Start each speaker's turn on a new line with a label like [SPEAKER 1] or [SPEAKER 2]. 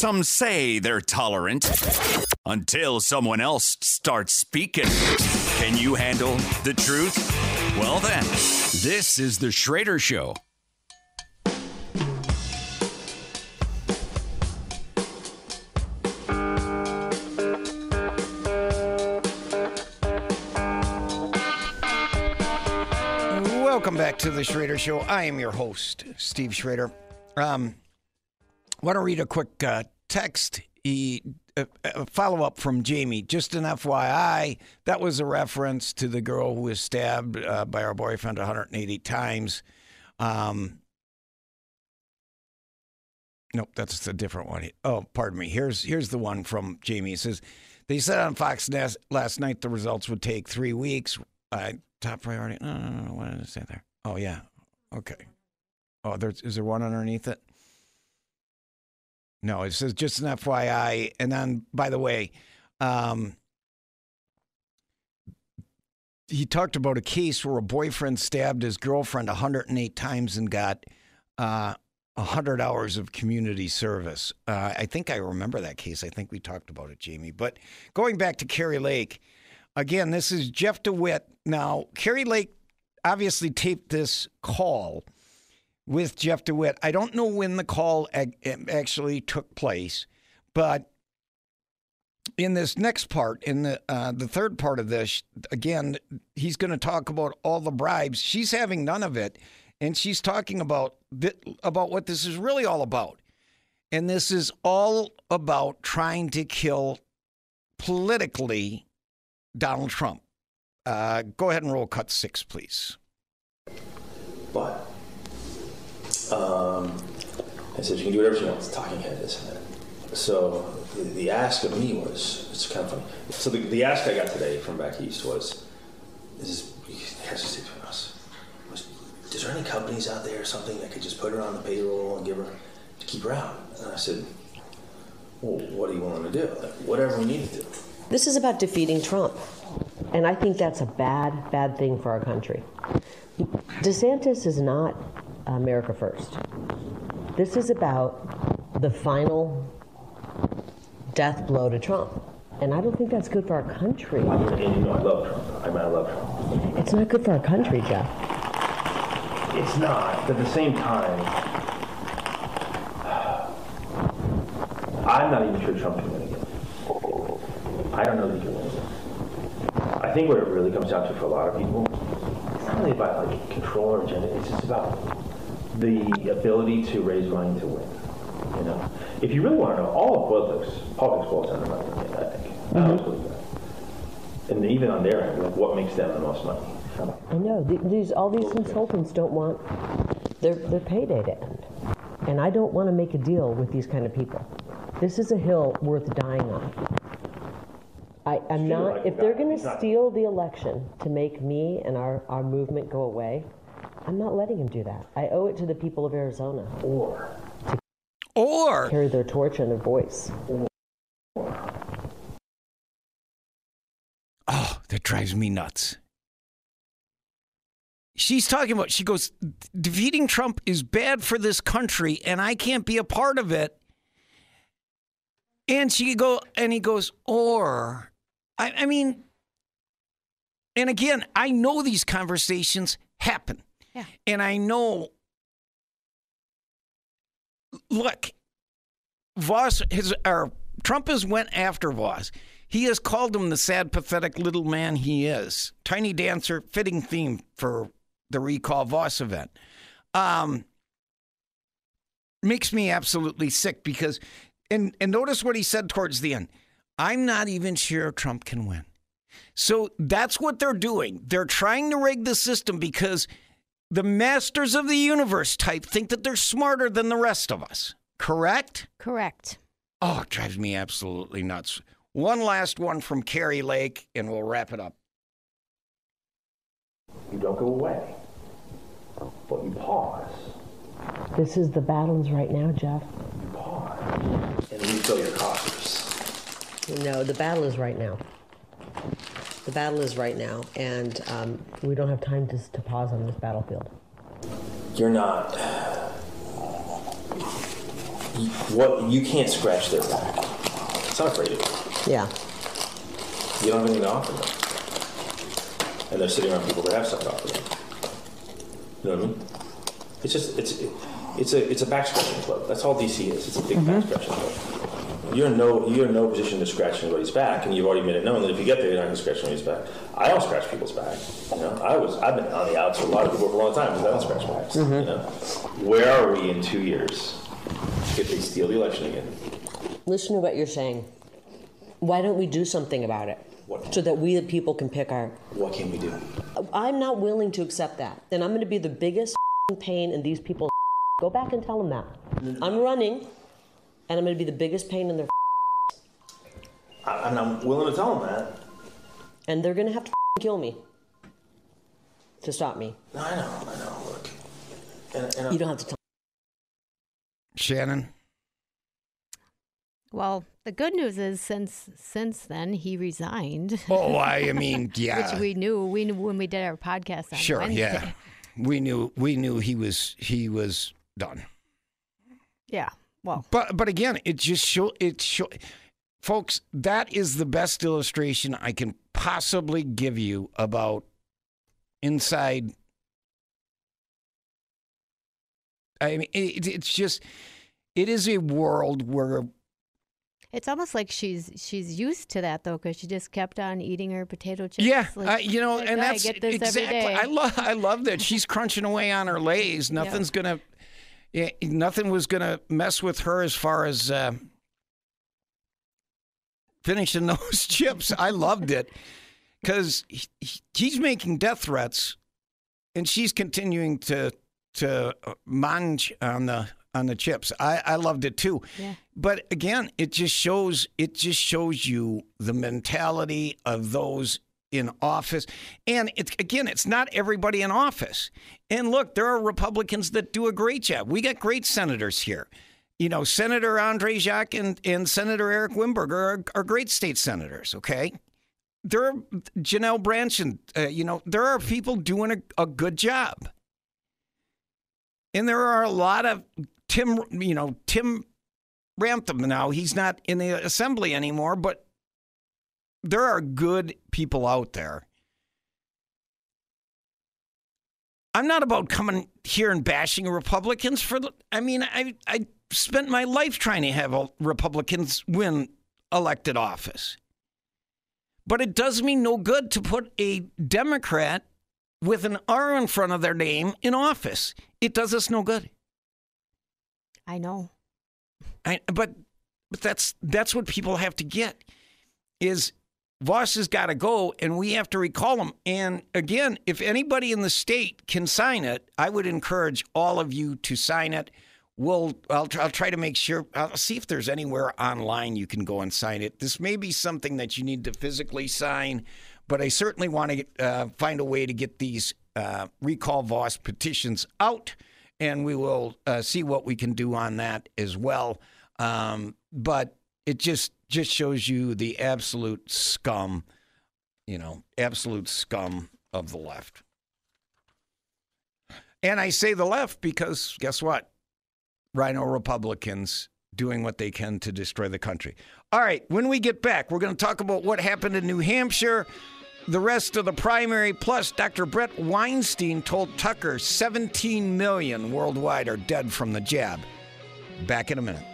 [SPEAKER 1] Some say they're tolerant until someone else starts speaking. Can you handle the truth? Well, then, this is The Schroeder Show.
[SPEAKER 2] Welcome back to the Schroeder Show. I am your host, Steve Schroeder. Um, want to read a quick uh, text. He, uh, a follow up from Jamie. Just an FYI, that was a reference to the girl who was stabbed uh, by her boyfriend 180 times. Um, nope, that's a different one. Oh, pardon me. Here's here's the one from Jamie. It says they said on Fox News last night the results would take three weeks. Uh, top priority. No, no, no. What did it say there? Oh yeah. Okay. Oh, there's is there one underneath it? No, it says just an FYI. And then, by the way, um, he talked about a case where a boyfriend stabbed his girlfriend 108 times and got uh, 100 hours of community service. Uh, I think I remember that case. I think we talked about it, Jamie. But going back to Kari Lake, again, this is Jeff DeWitt. Now, Kari Lake obviously taped this call with Jeff DeWitt. I don't know when the call actually took place, but in this next part, in the uh, the third part of this, again, he's going to talk about all the bribes. She's having none of it, and she's talking about th- about what this is really all about. And this is all about trying to kill politically Donald Trump. Uh, go ahead and roll cut six, please.
[SPEAKER 3] But um, I said, you can do whatever you want. Talking head, this and that. So the, the, ask of me was, it's kind of funny. So the, the ask I got today from back east was, is stay between us. Was, is there any companies out there or something that could just put her on the payroll and give her, to keep her out? And I said, well, what do you want to do? Like, whatever we need to do.
[SPEAKER 4] This is about defeating Trump. And I think that's a bad, bad thing for our country. DeSantis is not America First. This is about the final death blow to Trump. And I don't think that's good for our country.
[SPEAKER 3] And you know I love Trump. I mean, I love Trump.
[SPEAKER 4] It's not good for our country, Jeff.
[SPEAKER 3] It's not. But at the same time, I'm not even sure Trump can win again. I don't know that he can win again. I think what it really comes down to for a lot of people, it's not really about like control or agenda. It's just about the ability to raise money to win. You know, if you really want to know, all of politics, politics boils down to money. I think. Mm-hmm. I believe that. And even on their end, like what makes them the most money?
[SPEAKER 4] I know these all these consultants don't want their their payday to end, and I don't want to make a deal with these kind of people. This is a hill worth dying on. I, am not. If they're going to steal the election to make me and our, our movement go away, I'm not letting him do that. I owe it to the people of Arizona.
[SPEAKER 3] Or.
[SPEAKER 4] To
[SPEAKER 2] or.
[SPEAKER 4] Carry their torch and their voice.
[SPEAKER 2] Oh, that drives me nuts. She's talking about, she goes, defeating Trump is bad for this country and I can't be a part of it. And she go, and he goes, or, I, I mean, and again, I know these conversations happen.
[SPEAKER 5] Yeah.
[SPEAKER 2] And I know, look, Vos has, or Trump has went after Vos. He has called him the sad, pathetic little man he is. Tiny dancer, fitting theme for the recall Vos event. Um, makes me absolutely sick because, and and notice what he said towards the end. I'm not even sure Trump can win. So that's what they're doing. They're trying to rig the system because the masters of the universe type think that they're smarter than the rest of us. Correct?
[SPEAKER 5] Correct.
[SPEAKER 2] Oh, it drives me absolutely nuts. One last one from Kari Lake, and we'll wrap it up.
[SPEAKER 3] You don't go away, but you pause.
[SPEAKER 4] This is the battles right now, Jeff.
[SPEAKER 3] You pause, and refill your coffers.
[SPEAKER 4] No, the battle is right now. The battle is right now, and um, we don't have time to, to pause on this battlefield.
[SPEAKER 3] You're not. what you can't scratch their back. It's not afraid of it.
[SPEAKER 4] Yeah.
[SPEAKER 3] You don't have anything to offer them, and they're sitting around people that have stuff to offer them. You know what I mean? It's just it's it's a it's a back scratching club. That's all DC is. It's a big back scratching club. You're in no you're in no position to scratch anybody's back, and you've already made it known that if you get there, you're not going to scratch anybody's back. I don't scratch people's back. You know, I was I've been on the outs with a lot of people for a long time because I don't scratch backs. You mm-hmm. know, where are we in two years if they steal the election again?
[SPEAKER 4] Listen to what you're saying. Why don't we do something about it?
[SPEAKER 3] What?
[SPEAKER 4] So that we the people can pick our.
[SPEAKER 3] What can we do?
[SPEAKER 4] I'm not willing to accept that. And I'm going to be the biggest pain in these people's. Go back and tell them that. I'm running, and I'm going to be the biggest pain in their.
[SPEAKER 3] I, and I'm willing to tell them that.
[SPEAKER 4] And they're going to have to kill me to stop me.
[SPEAKER 3] No, I know, I know. Look, and, and
[SPEAKER 4] You don't have to tell.
[SPEAKER 2] Shannon.
[SPEAKER 5] Well, the good news is since since then he resigned,
[SPEAKER 2] Oh, I mean, yeah.
[SPEAKER 5] which we knew we knew when we did our podcast on
[SPEAKER 2] Sure,
[SPEAKER 5] Wednesday.
[SPEAKER 2] yeah. We knew we knew he was he was done.
[SPEAKER 5] Yeah. Well,
[SPEAKER 2] But but again, it just show it show folks, that is the best illustration I can possibly give you about inside I mean it, it's just it is a world where
[SPEAKER 5] it's almost like she's she's used to that though, because she just kept on eating her potato chips.
[SPEAKER 2] Yeah,
[SPEAKER 5] like,
[SPEAKER 2] uh, you know, and
[SPEAKER 5] I
[SPEAKER 2] that's
[SPEAKER 5] get this every
[SPEAKER 2] exactly.
[SPEAKER 5] day.
[SPEAKER 2] I love, I love that she's crunching away on her lays. Nothing's gonna, yeah, nothing was gonna mess with her as far as uh, finishing those chips. I loved it because he, he's making death threats, and she's continuing to to uh, munch on the on the chips. I, I loved it too.
[SPEAKER 5] Yeah.
[SPEAKER 2] But again, it just shows it just shows you the mentality of those in office. And it's again, it's not everybody in office. And look, there are Republicans that do a great job. We got great senators here. You know, Senator Andre Jacque and, and Senator Eric Wimberger are, are great state senators, okay? There are Janel Brandtjen and, uh, you know, there are people doing a, a good job. And there are a lot of Tim, you know, Tim Ramthun now. He's not in the assembly anymore, but there are good people out there. I'm not about coming here and bashing Republicans for the. I mean, I I spent my life trying to have Republicans win elected office. But it does me no good to put a Democrat with an R in front of their name in office. It does us no good.
[SPEAKER 5] I know.
[SPEAKER 2] I, but but that's that's what people have to get is Vos has got to go, and we have to recall him. And again, if anybody in the state can sign it, I would encourage all of you to sign it. We'll I'll, try- I'll try to make sure. I'll see if there's anywhere online you can go and sign it. This may be something that you need to physically sign, but I certainly want to uh, find a way to get these uh, recall Vos petitions out, and we will uh, see what we can do on that as well. Um, but it just just shows you the absolute scum, you know, absolute scum of the left. And I say the left because guess what? Rhino Republicans doing what they can to destroy the country. All right, when we get back, we're going to talk about what happened in New Hampshire, the rest of the primary, plus Dr. Bret Weinstein told Tucker 17 million worldwide are dead from the jab. Back in a minute.